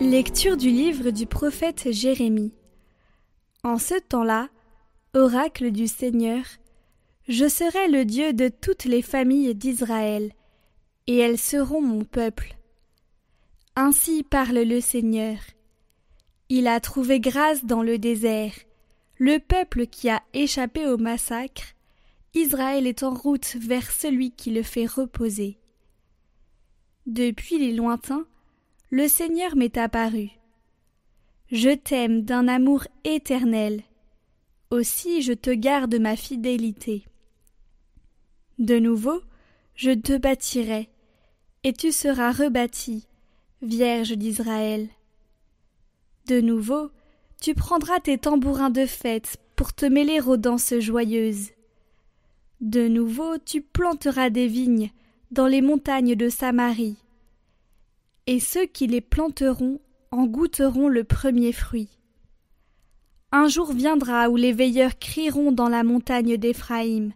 Lecture du livre du prophète Jérémie. En ce temps-là, oracle du Seigneur, je serai le Dieu de toutes les familles d'Israël, et elles seront mon peuple. Ainsi parle le Seigneur. Il a trouvé grâce dans le désert, le peuple qui a échappé au massacre, Israël est en route vers celui qui le fait reposer. Depuis les lointains, le Seigneur m'est apparu. Je t'aime d'un amour éternel. Aussi je te garde ma fidélité. De nouveau, je te bâtirai, et tu seras rebâtie, Vierge d'Israël. De nouveau, tu prendras tes tambourins de fête pour te mêler aux danses joyeuses. De nouveau, tu planteras des vignes dans les montagnes de Samarie et ceux qui les planteront en goûteront le premier fruit. Un jour viendra où les veilleurs crieront dans la montagne d'Éphraïm.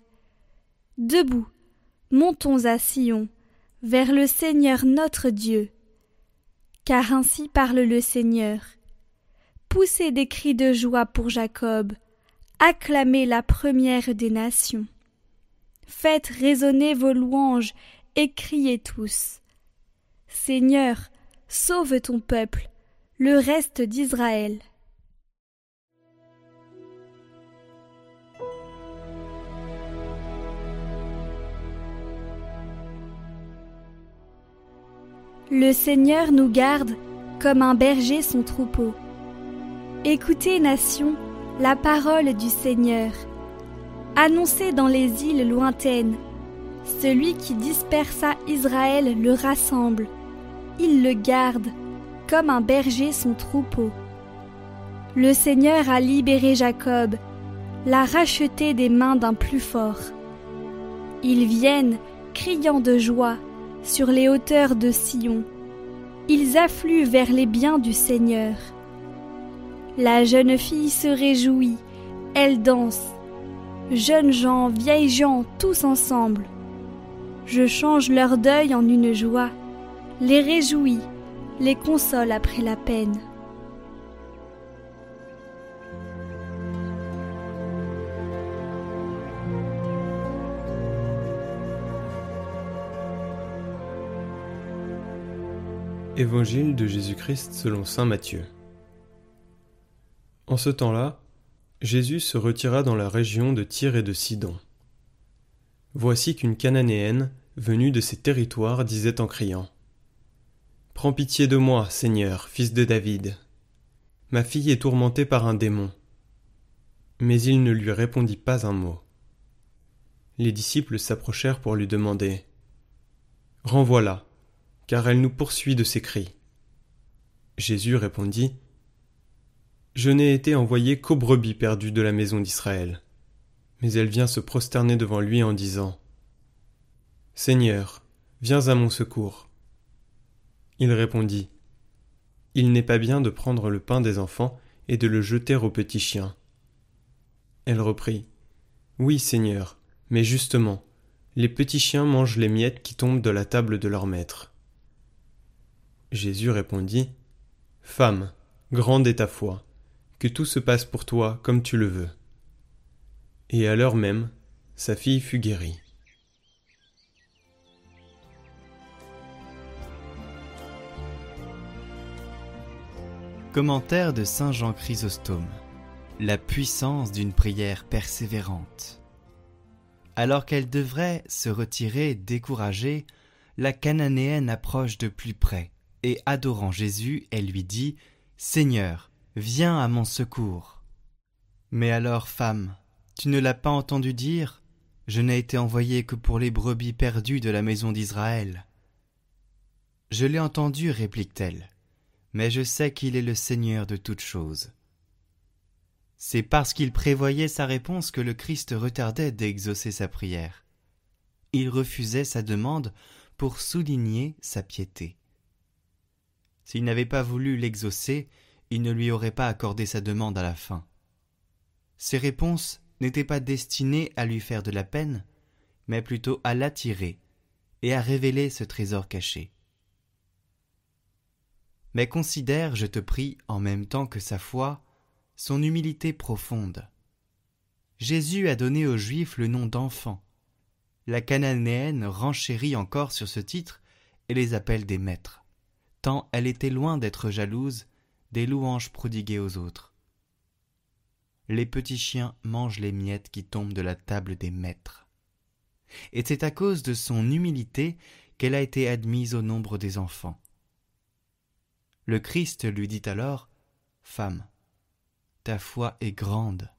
Debout, montons à Sion, vers le Seigneur notre Dieu. Car ainsi parle le Seigneur. Poussez des cris de joie pour Jacob, acclamez la première des nations. Faites résonner vos louanges et criez tous. Seigneur, sauve ton peuple, le reste d'Israël. Le Seigneur nous garde comme un berger son troupeau. Écoutez, nation, la parole du Seigneur. Annoncez dans les îles lointaines. Celui qui dispersa Israël le rassemble il le garde, comme un berger son troupeau. Le Seigneur a libéré Jacob, l'a racheté des mains d'un plus fort. Ils viennent, criant de joie, sur les hauteurs de Sion. Ils affluent vers les biens du Seigneur. La jeune fille se réjouit, elle danse. Jeunes gens, vieilles gens, tous ensemble. Je change leur deuil en une joie les réjouit, les console après la peine. Évangile de Jésus-Christ selon Saint Matthieu. En ce temps-là, Jésus se retira dans la région de Tyr et de Sidon. Voici qu'une Cananéenne, venue de ces territoires, disait en criant Prends pitié de moi, Seigneur, fils de David. Ma fille est tourmentée par un démon. Mais il ne lui répondit pas un mot. Les disciples s'approchèrent pour lui demander Renvoie-la, car elle nous poursuit de ses cris. Jésus répondit Je n'ai été envoyé qu'aux brebis perdues de la maison d'Israël. Mais elle vient se prosterner devant lui en disant Seigneur, viens à mon secours. Il répondit Il n'est pas bien de prendre le pain des enfants et de le jeter aux petits chiens. Elle reprit Oui, Seigneur, mais justement, les petits chiens mangent les miettes qui tombent de la table de leur maître. Jésus répondit Femme, grande est ta foi, que tout se passe pour toi comme tu le veux. Et à l'heure même, sa fille fut guérie. Commentaire de Saint Jean Chrysostome. La puissance d'une prière persévérante. Alors qu'elle devrait se retirer découragée, la cananéenne approche de plus près, et adorant Jésus, elle lui dit Seigneur, viens à mon secours. Mais alors, femme, tu ne l'as pas entendu dire? Je n'ai été envoyé que pour les brebis perdues de la maison d'Israël. Je l'ai entendu, réplique-t-elle mais je sais qu'il est le Seigneur de toutes choses. C'est parce qu'il prévoyait sa réponse que le Christ retardait d'exaucer sa prière. Il refusait sa demande pour souligner sa piété. S'il n'avait pas voulu l'exaucer, il ne lui aurait pas accordé sa demande à la fin. Ses réponses n'étaient pas destinées à lui faire de la peine, mais plutôt à l'attirer, et à révéler ce trésor caché. Mais considère, je te prie, en même temps que sa foi, son humilité profonde. Jésus a donné aux Juifs le nom d'enfants. La cananéenne renchérit encore sur ce titre et les appelle des maîtres, tant elle était loin d'être jalouse des louanges prodiguées aux autres. Les petits chiens mangent les miettes qui tombent de la table des maîtres. Et c'est à cause de son humilité qu'elle a été admise au nombre des enfants. Le Christ lui dit alors Femme, ta foi est grande.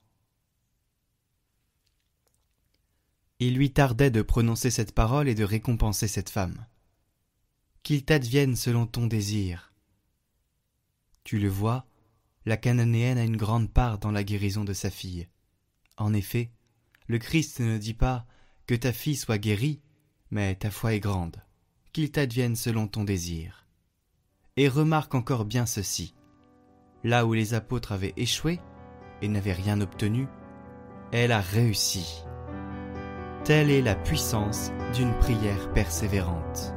Il lui tardait de prononcer cette parole et de récompenser cette femme. Qu'il t'advienne selon ton désir. Tu le vois, la cananéenne a une grande part dans la guérison de sa fille. En effet, le Christ ne dit pas que ta fille soit guérie, mais ta foi est grande. Qu'il t'advienne selon ton désir. Et remarque encore bien ceci. Là où les apôtres avaient échoué et n'avaient rien obtenu, elle a réussi. Telle est la puissance d'une prière persévérante.